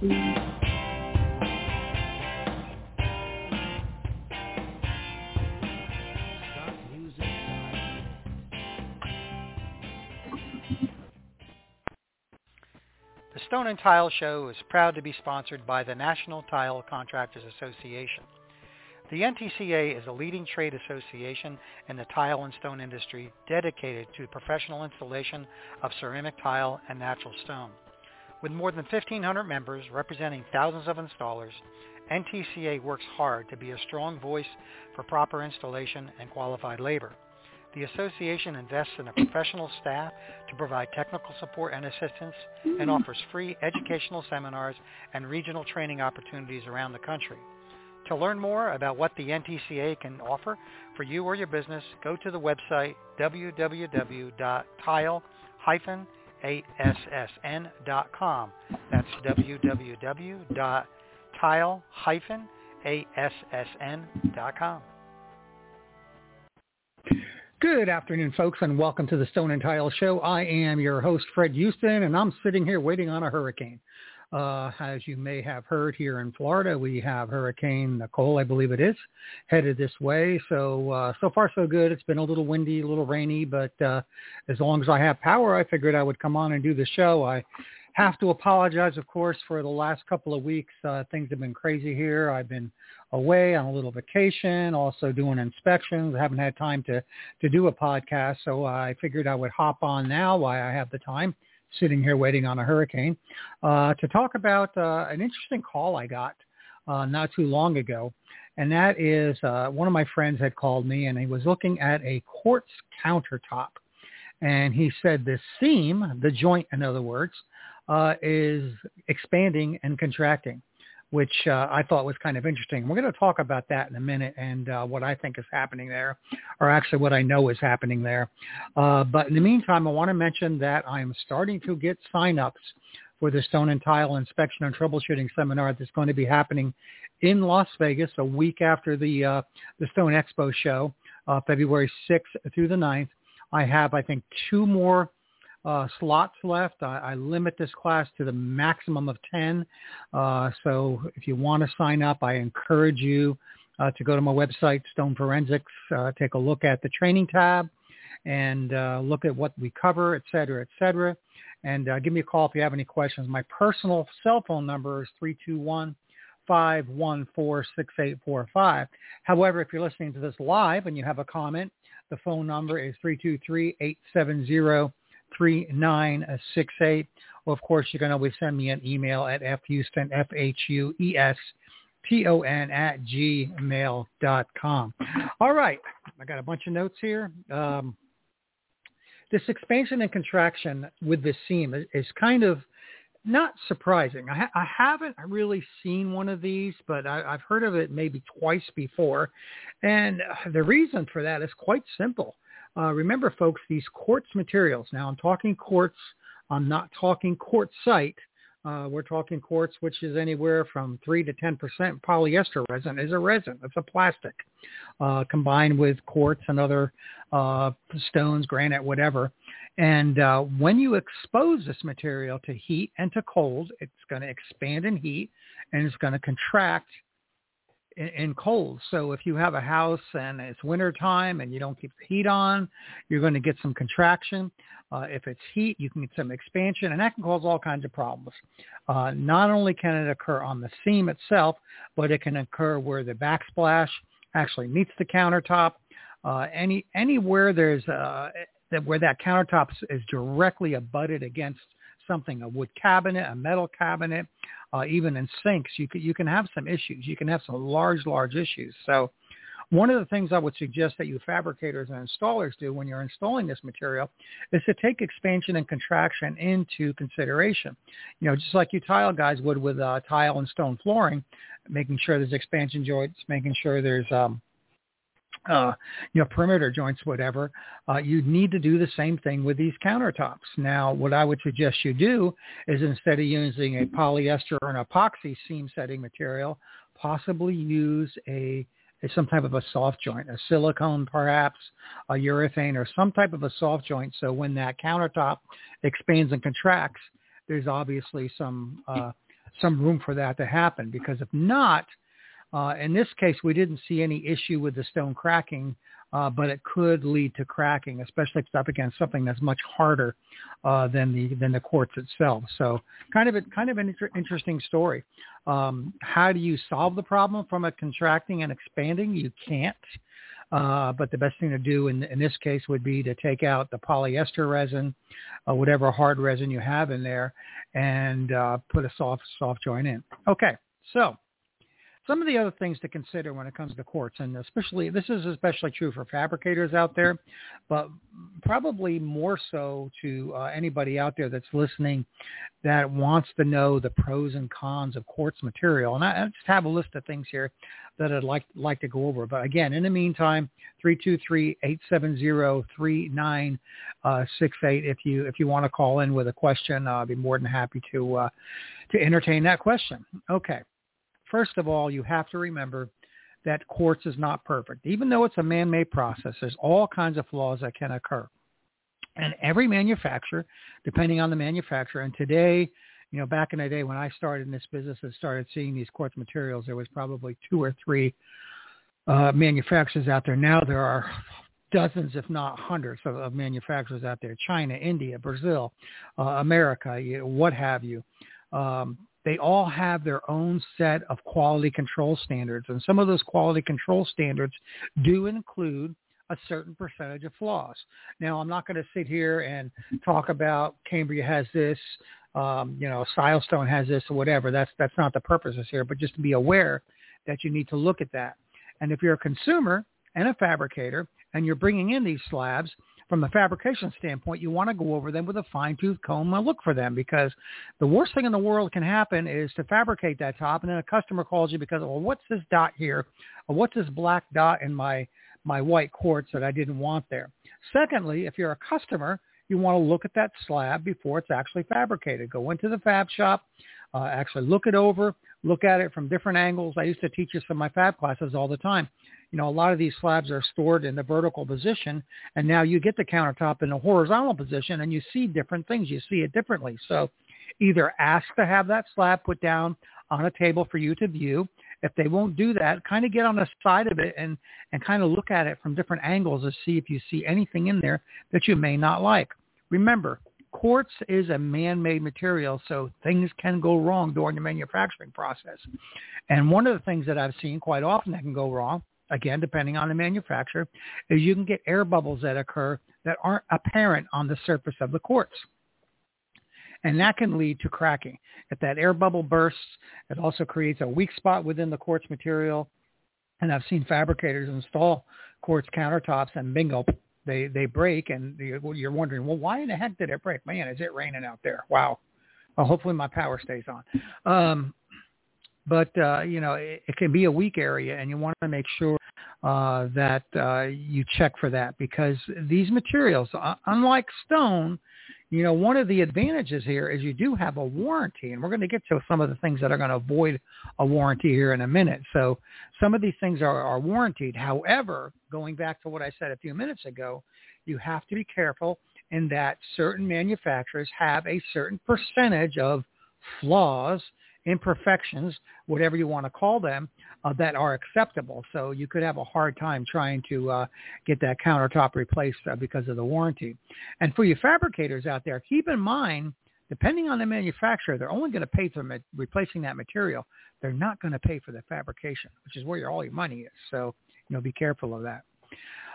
The Stone and Tile Show is proud to be sponsored by the National Tile Contractors Association. The NTCA is a leading trade association in the tile and stone industry dedicated to professional installation of ceramic tile and natural stone. With more than 1,500 members representing thousands of installers, NTCA works hard to be a strong voice for proper installation and qualified labor. The association invests in a professional staff to provide technical support and assistance and mm. offers free educational seminars and regional training opportunities around the country. To learn more about what the NTCA can offer for you or your business, go to the website www.tile-assn.com. That's www.tile-assn.com. Good afternoon, folks, and welcome to the Stone and Tile Show. I am your host, Fred Hueston, and I'm sitting here waiting on a hurricane. Uh, as you may have heard here in Florida, we have Hurricane Nicole, I believe it is, headed this way. So, uh, so far so good. It's been a little windy, a little rainy, but uh, as long as I have power, I figured I would come on and do the show. I have to apologize, of course, for the last couple of weeks. Uh, things have been crazy here. I've been away on a little vacation, also doing inspections. I haven't had time to, to do a podcast, so I figured I would hop on now while I have the time, sitting here waiting on a hurricane, uh, to talk about uh, an interesting call I got uh, not too long ago. And that is uh, one of my friends had called me and he was looking at a quartz countertop. And he said the seam, the joint in other words, uh, is expanding and contracting which uh, I thought was kind of interesting. We're going to talk about that in a minute and uh, what I think is happening there, or actually what I know is happening there. Uh, but in the meantime, I want to mention that I'm starting to get sign-ups for the Stone and Tile Inspection and Troubleshooting Seminar that's going to be happening in Las Vegas a week after the uh, the Stone Expo show, uh, February 6th through the 9th. I have, I think, two more uh, slots left. I, I limit this class to the maximum of 10. Uh, so if you want to sign up, I encourage you uh, to go to my website, Stone Forensics, uh, take a look at the training tab and uh, look at what we cover, et cetera, et cetera. And uh, give me a call if you have any questions. My personal cell phone number is 321 514-6845. However, if you're listening to this live and you have a comment, the phone number is 323-870 3968. Well, of course, you can always send me an email at fhueston, F-H-U-E-S-T-O-N at gmail dot com. All right. I got a bunch of notes here. Um, this expansion and contraction with this seam is, is kind of not surprising. I, ha- I, haven't really seen one of these, but I, have heard of it maybe twice before. And the reason for that is quite simple. Uh, remember, folks, these quartz materials. Now, I'm talking quartz. I'm not talking quartzite. Uh, we're talking quartz, which is anywhere from 3 to 10% polyester resin is a resin. It's a plastic uh, combined with quartz and other uh, stones, granite, whatever. And uh, when you expose this material to heat and to cold, it's going to expand in heat and it's going to contract in, in cold. So if you have a house and it's winter time and you don't keep the heat on, you're going to get some contraction. Uh, if it's heat, you can get some expansion, and that can cause all kinds of problems. Uh, not only can it occur on the seam itself, but it can occur where the backsplash actually meets the countertop. Uh, any anywhere there's uh, that where that countertop is directly abutted against something, a wood cabinet, a metal cabinet, uh, even in sinks, you can, you can have some issues. You can have some large, large issues. So one of the things I would suggest that you fabricators and installers do when you're installing this material is to take expansion and contraction into consideration. You know, just like you tile guys would with uh, tile and stone flooring, making sure there's expansion joints, making sure there's um, uh, you know, perimeter joints, whatever, uh, you need to do the same thing with these countertops. Now, what I would suggest you do is instead of using a polyester or an epoxy seam setting material, possibly use a, a some type of a soft joint, a silicone perhaps, a urethane, or some type of a soft joint. So when that countertop expands and contracts, there's obviously some uh, some room for that to happen because if not, uh, in this case, we didn't see any issue with the stone cracking, uh, but it could lead to cracking, especially if it's up against something that's much harder uh, than the than the quartz itself. So, kind of a, kind of an inter- interesting story. Um, how do you solve the problem from a contracting and expanding? You can't. Uh, but the best thing to do in, in this case would be to take out the polyester resin, uh, whatever hard resin you have in there, and uh, put a soft soft joint in. Okay, so some of the other things to consider when it comes to quartz, and especially this is especially true for fabricators out there, but probably more so to uh, anybody out there that's listening that wants to know the pros and cons of quartz material. And I, I just have a list of things here that I'd like like to go over. But again, in the meantime, three two three eight seven zero three nine uh, six. If you if you want to call in with a question, I'll be more than happy to uh, to entertain that question. Okay. First of all, you have to remember that quartz is not perfect. Even though it's a man-made process, there's all kinds of flaws that can occur. And every manufacturer, depending on the manufacturer, and today, you know, back in the day when I started in this business and started seeing these quartz materials, there was probably two or three uh, manufacturers out there. Now there are dozens, if not hundreds, of, of manufacturers out there: China, India, Brazil, uh, America, you know, what have you. Um, they all have their own set of quality control standards. And some of those quality control standards do include a certain percentage of flaws. Now, I'm not going to sit here and talk about Cambria has this, um, you know, Silestone has this or whatever. That's that's not the purposes here, but just to be aware that you need to look at that. And if you're a consumer and a fabricator and you're bringing in these slabs, from a fabrication standpoint, you want to go over them with a fine-tooth comb and look for them because the worst thing in the world can happen is to fabricate that top and then a customer calls you because, well, what's this dot here? Or what's this black dot in my, my white quartz that I didn't want there? Secondly, if you're a customer, you want to look at that slab before it's actually fabricated. Go into the fab shop, uh, actually look it over, look at it from different angles. I used to teach this in my fab classes all the time you know, a lot of these slabs are stored in the vertical position, and now you get the countertop in a horizontal position, and you see different things. You see it differently. So either ask to have that slab put down on a table for you to view. If they won't do that, kind of get on the side of it and, and kind of look at it from different angles to see if you see anything in there that you may not like. Remember, quartz is a man-made material, so things can go wrong during the manufacturing process. And one of the things that I've seen quite often that can go wrong again, depending on the manufacturer, is you can get air bubbles that occur that aren't apparent on the surface of the quartz. And that can lead to cracking. If that air bubble bursts, it also creates a weak spot within the quartz material. And I've seen fabricators install quartz countertops and bingo, they, they break. And you're wondering, well, why in the heck did it break? Man, is it raining out there? Wow. Well, hopefully my power stays on. Um, but uh, you know it, it, can be a weak area, and you want to make sure uh, that uh, you check for that because these materials, uh, unlike stone, you know one of the advantages here is you do have a warranty, and we're going to get to some of the things that are going to avoid a warranty here in a minute. So some of these things are, are warranted. However, going back to what I said a few minutes ago, you have to be careful in that certain manufacturers have a certain percentage of flaws imperfections, whatever you want to call them, uh, that are acceptable. So you could have a hard time trying to uh, get that countertop replaced uh, because of the warranty. And for you fabricators out there, keep in mind, depending on the manufacturer, they're only going to pay for replacing that material. They're not going to pay for the fabrication, which is where your, all your money is. So, you know, be careful of that.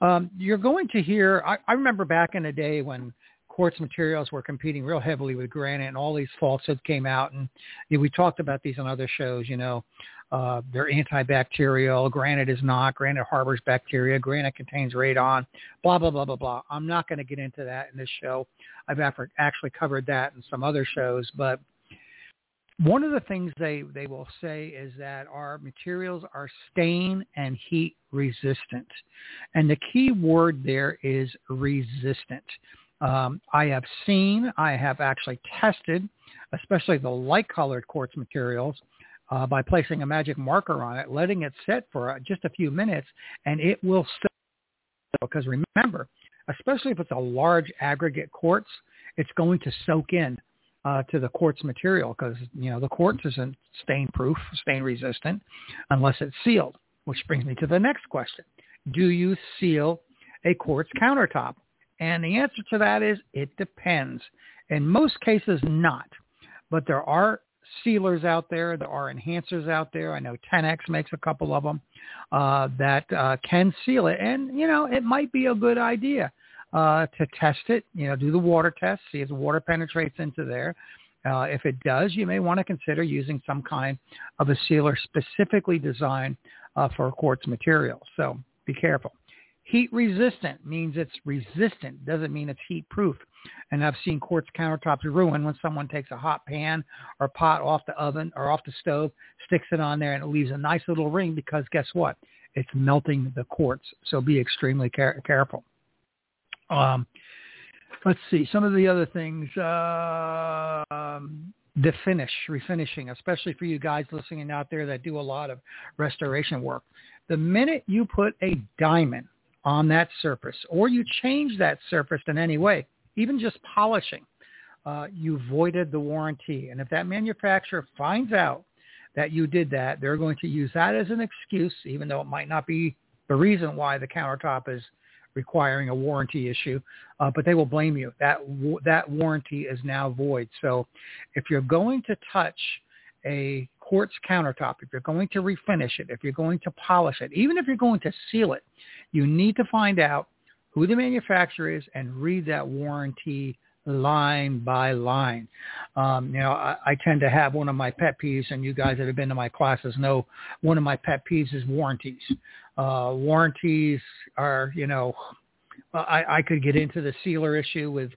Um, you're going to hear, I, I remember back in the day when quartz materials were competing real heavily with granite and all these falsehoods came out and you know, we talked about these on other shows you know uh, they're antibacterial granite is not granite harbors bacteria granite contains radon blah blah blah blah blah i'm not going to get into that in this show i've actually covered that in some other shows but one of the things they, they will say is that our materials are stain and heat resistant. And the key word there is resistant. Um, I have seen, I have actually tested, especially the light-colored quartz materials, uh, by placing a magic marker on it, letting it sit for uh, just a few minutes, and it will still. Because remember, especially if it's a large aggregate quartz, it's going to soak in uh, to the quartz material because you know the quartz isn't stain proof, stain resistant, unless it's sealed. Which brings me to the next question: Do you seal a quartz countertop? And the answer to that is it depends. In most cases, not. But there are sealers out there. There are enhancers out there. I know Tenax makes a couple of them uh, that uh, can seal it. And, you know, it might be a good idea uh, to test it, you know, do the water test, see if the water penetrates into there. Uh, if it does, you may want to consider using some kind of a sealer specifically designed uh, for quartz material. So be careful. Heat resistant means it's resistant. Doesn't mean it's heat proof. And I've seen quartz countertops ruin when someone takes a hot pan or pot off the oven or off the stove, sticks it on there, and it leaves a nice little ring because guess what? It's melting the quartz. So be extremely care- careful. Um, let's see some of the other things. Uh, um, the finish, refinishing, especially for you guys listening out there that do a lot of restoration work. The minute you put a diamond on that surface or you change that surface in any way, even just polishing, uh, you voided the warranty. And if that manufacturer finds out that you did that, they're going to use that as an excuse, even though it might not be the reason why the countertop is requiring a warranty issue, uh, but they will blame you. That that warranty is now void. So, if you're going to touch a quartz countertop, if you're going to refinish it, if you're going to polish it, even if you're going to seal it, you need to find out who the manufacturer is and read that warranty line by line. Um, you know, I, I tend to have one of my pet peeves, and you guys that have been to my classes know one of my pet peeves is warranties. Uh, warranties are, you know, I, I could get into the sealer issue with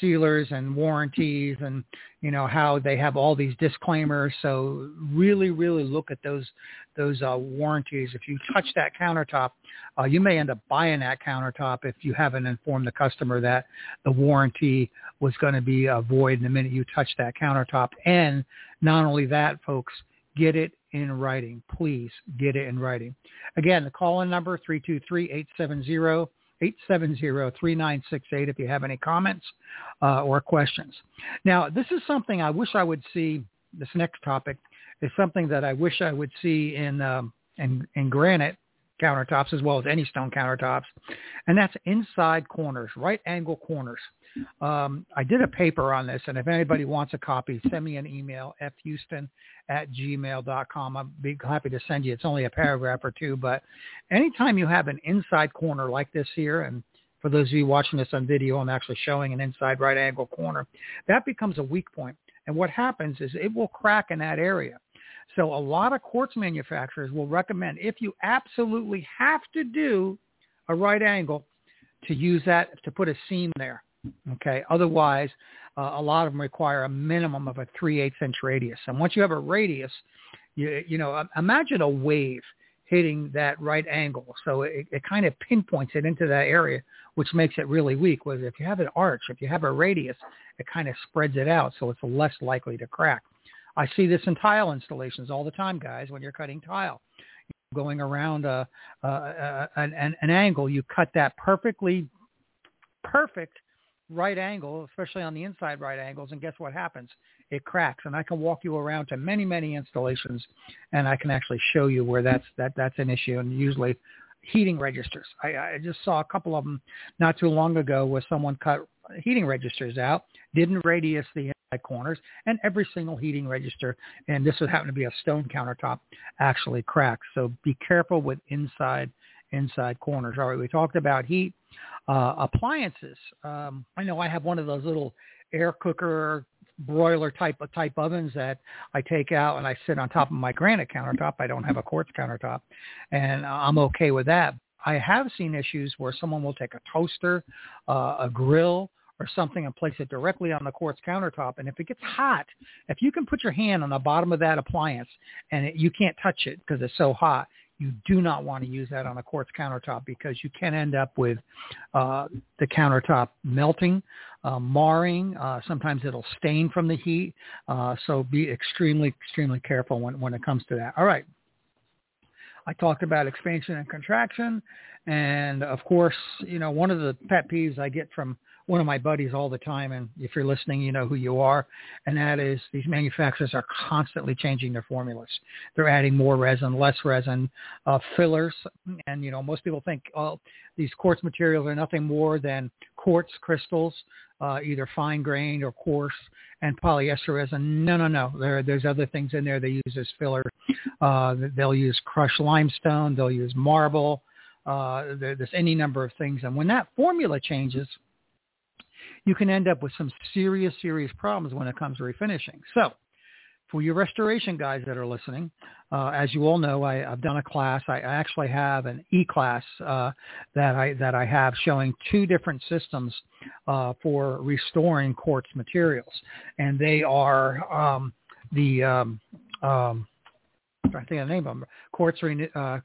sealers and warranties and you know how they have all these disclaimers. So really, really look at those those uh, warranties. If you touch that countertop, uh, you may end up buying that countertop if you haven't informed the customer that the warranty was going to be uh, void the minute you touch that countertop. And not only that, folks, get it in writing. Please get it in writing. Again, the call-in number, 323-870 870-3968 if you have any comments uh, or questions. Now, this is something I wish I would see, this next topic is something that I wish I would see in, um, in, in granite countertops as well as any stone countertops, and that's inside corners, right angle corners. Um, I did a paper on this, and if anybody wants a copy, send me an email, fhueston at gmail.com. I'd be happy to send you. It's only a paragraph or two, but anytime you have an inside corner like this here, and for those of you watching this on video, I'm actually showing an inside right angle corner, that becomes a weak point. And what happens is it will crack in that area. So a lot of quartz manufacturers will recommend if you absolutely have to do a right angle to use that to put a seam there. Okay. Otherwise, uh, a lot of them require a minimum of a 3 8 inch radius. And once you have a radius, you, you know, imagine a wave hitting that right angle. So it, it kind of pinpoints it into that area, which makes it really weak. Whereas if you have an arch, if you have a radius, it kind of spreads it out, so it's less likely to crack. I see this in tile installations all the time, guys, when you're cutting tile. Going around a, a, a an, an angle, you cut that perfectly perfect right angle, especially on the inside right angles, and guess what happens? It cracks. And I can walk you around to many, many installations, and I can actually show you where that's that that's an issue. And usually, heating registers. I, I just saw a couple of them not too long ago where someone cut heating registers out, didn't radius the inside corners, and every single heating register, and this would happen to be a stone countertop, actually cracked. So be careful with inside inside corners. All right, we talked about heat. Uh, appliances. Um, I know I have one of those little air cooker broiler type of type ovens that I take out and I sit on top of my granite countertop. I don't have a quartz countertop, and I'm okay with that. I have seen issues where someone will take a toaster, uh, a grill, or something and place it directly on the quartz countertop. And if it gets hot, if you can put your hand on the bottom of that appliance and it, you can't touch it because it's so hot, you do not want to use that on a quartz countertop because you can end up with uh, the countertop melting, uh, marring. Uh, sometimes it'll stain from the heat. Uh, so be extremely, extremely careful when, when it comes to that. All right. I talked about expansion and contraction. And of course, you know, one of the pet peeves I get from one of my buddies all the time, and if you're listening, you know who you are, and that is these manufacturers are constantly changing their formulas. They're adding more resin, less resin, uh, fillers, and you know most people think oh, these quartz materials are nothing more than quartz crystals, uh, either fine grained or coarse, and polyester resin. No, no, no. There, there's other things in there they use as filler. Uh, they'll use crushed limestone. They'll use marble. Uh, there, there's any number of things, and when that formula changes you can end up with some serious, serious problems when it comes to refinishing. So for your restoration guys that are listening, uh, as you all know, I, have done a class. I actually have an e-class uh, that I that I have showing two different systems uh, for restoring quartz materials, and they are um, the um, um, to think the name them. Quartz uh,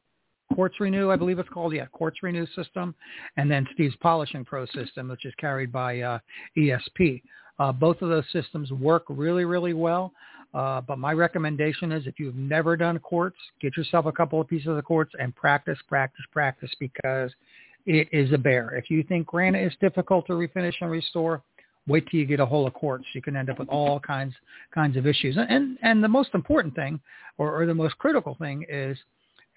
Quartz Renew, I believe it's called. Yeah, Quartz Renew system, and then Steve's Polishing Pro system, which is carried by uh, ESP. Uh, both of those systems work really, really well. Uh, but my recommendation is if you've never done quartz, get yourself a couple of pieces of quartz and practice, practice, practice because it is a bear. If you think granite is difficult to refinish and restore, wait till you get a hole of quartz. You can end up with all kinds kinds of issues. And and the most important thing, or, or the most critical thing, is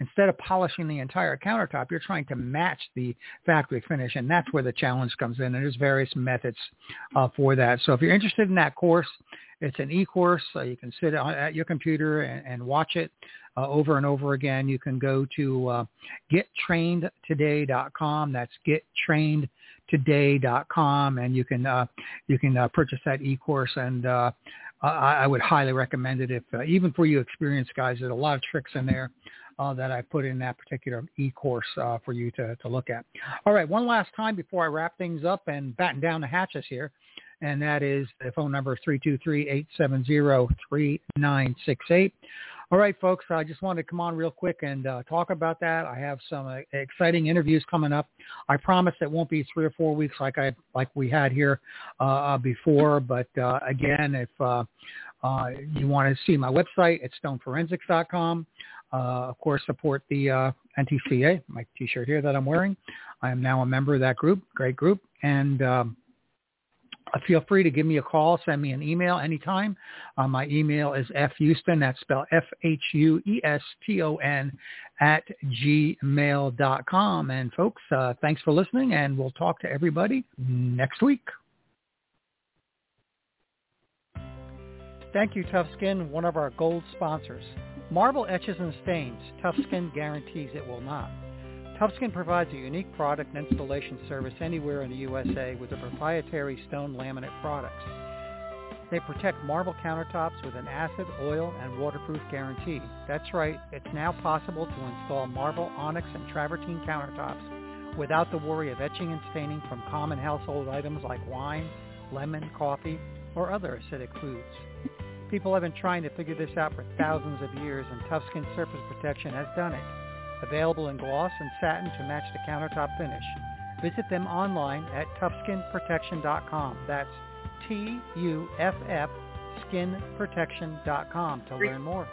instead of polishing the entire countertop, you're trying to match the factory finish, and that's where the challenge comes in. And there's various methods uh, for that. So if you're interested in that course, it's an e-course. Uh, you can sit at your computer and, and watch it uh, over and over again. You can go to uh, gettrainedtoday.com. That's gettrainedtoday.com, and you can uh, you can uh, purchase that e-course. And uh, I, I would highly recommend it if even for you experienced guys. There's a lot of tricks in there uh, that I put in that particular e-course uh, for you to, to look at. All right, one last time before I wrap things up and batten down the hatches here, and that is the phone number 323-870-3968. All right, folks, I just wanted to come on real quick and uh, talk about that. I have some uh, exciting interviews coming up. I promise it won't be three or four weeks like I like we had here uh, uh before. But uh, again, if uh, you want to see my website, it's stoneforensics.com. Uh, of course, support the uh, NTCA, my T-shirt here that I'm wearing. I am now a member of that group, great group, and um, feel free to give me a call, send me an email anytime. Uh, my email is fhueston, that's spelled F-H-U-E-S-T-O-N, at gmail.com. And folks, uh, thanks for listening, and we'll talk to everybody next week. Thank you, Tough Skin, one of our gold sponsors. Marble etches and stains. TuffSkin guarantees it will not. TuffSkin provides a unique product and installation service anywhere in the USA with their proprietary stone laminate products. They protect marble countertops with an acid, oil, and waterproof guarantee. That's right, it's now possible to install marble, onyx, and travertine countertops without the worry of etching and staining from common household items like wine, lemon, coffee, or other acidic foods. People have been trying to figure this out for thousands of years, and TuffSkin Surface Protection has done it. Available in gloss and satin to match the countertop finish. Visit them online at tuffskinprotection.com. That's T-U-F-F skinprotection.com to learn more.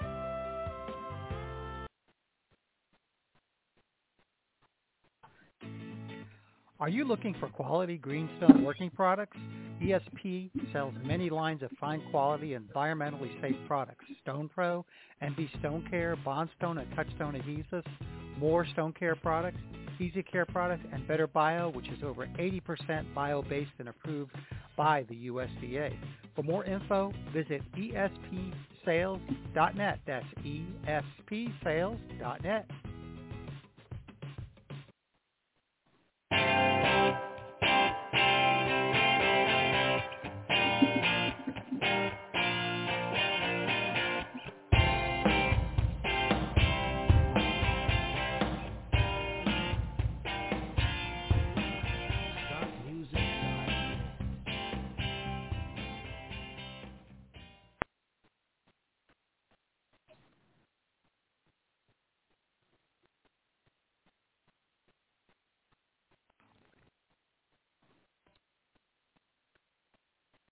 Are you looking for quality greenstone working products? ESP sells many lines of fine quality, environmentally safe products. Stone Pro, MB Stone Care, Bonstone and Touchstone adhesives, more Stone Care products, Easy Care products, and Better Bio, which is over 80% bio-based and approved by the USDA. For more info, visit espsales.net. That's espsales.net.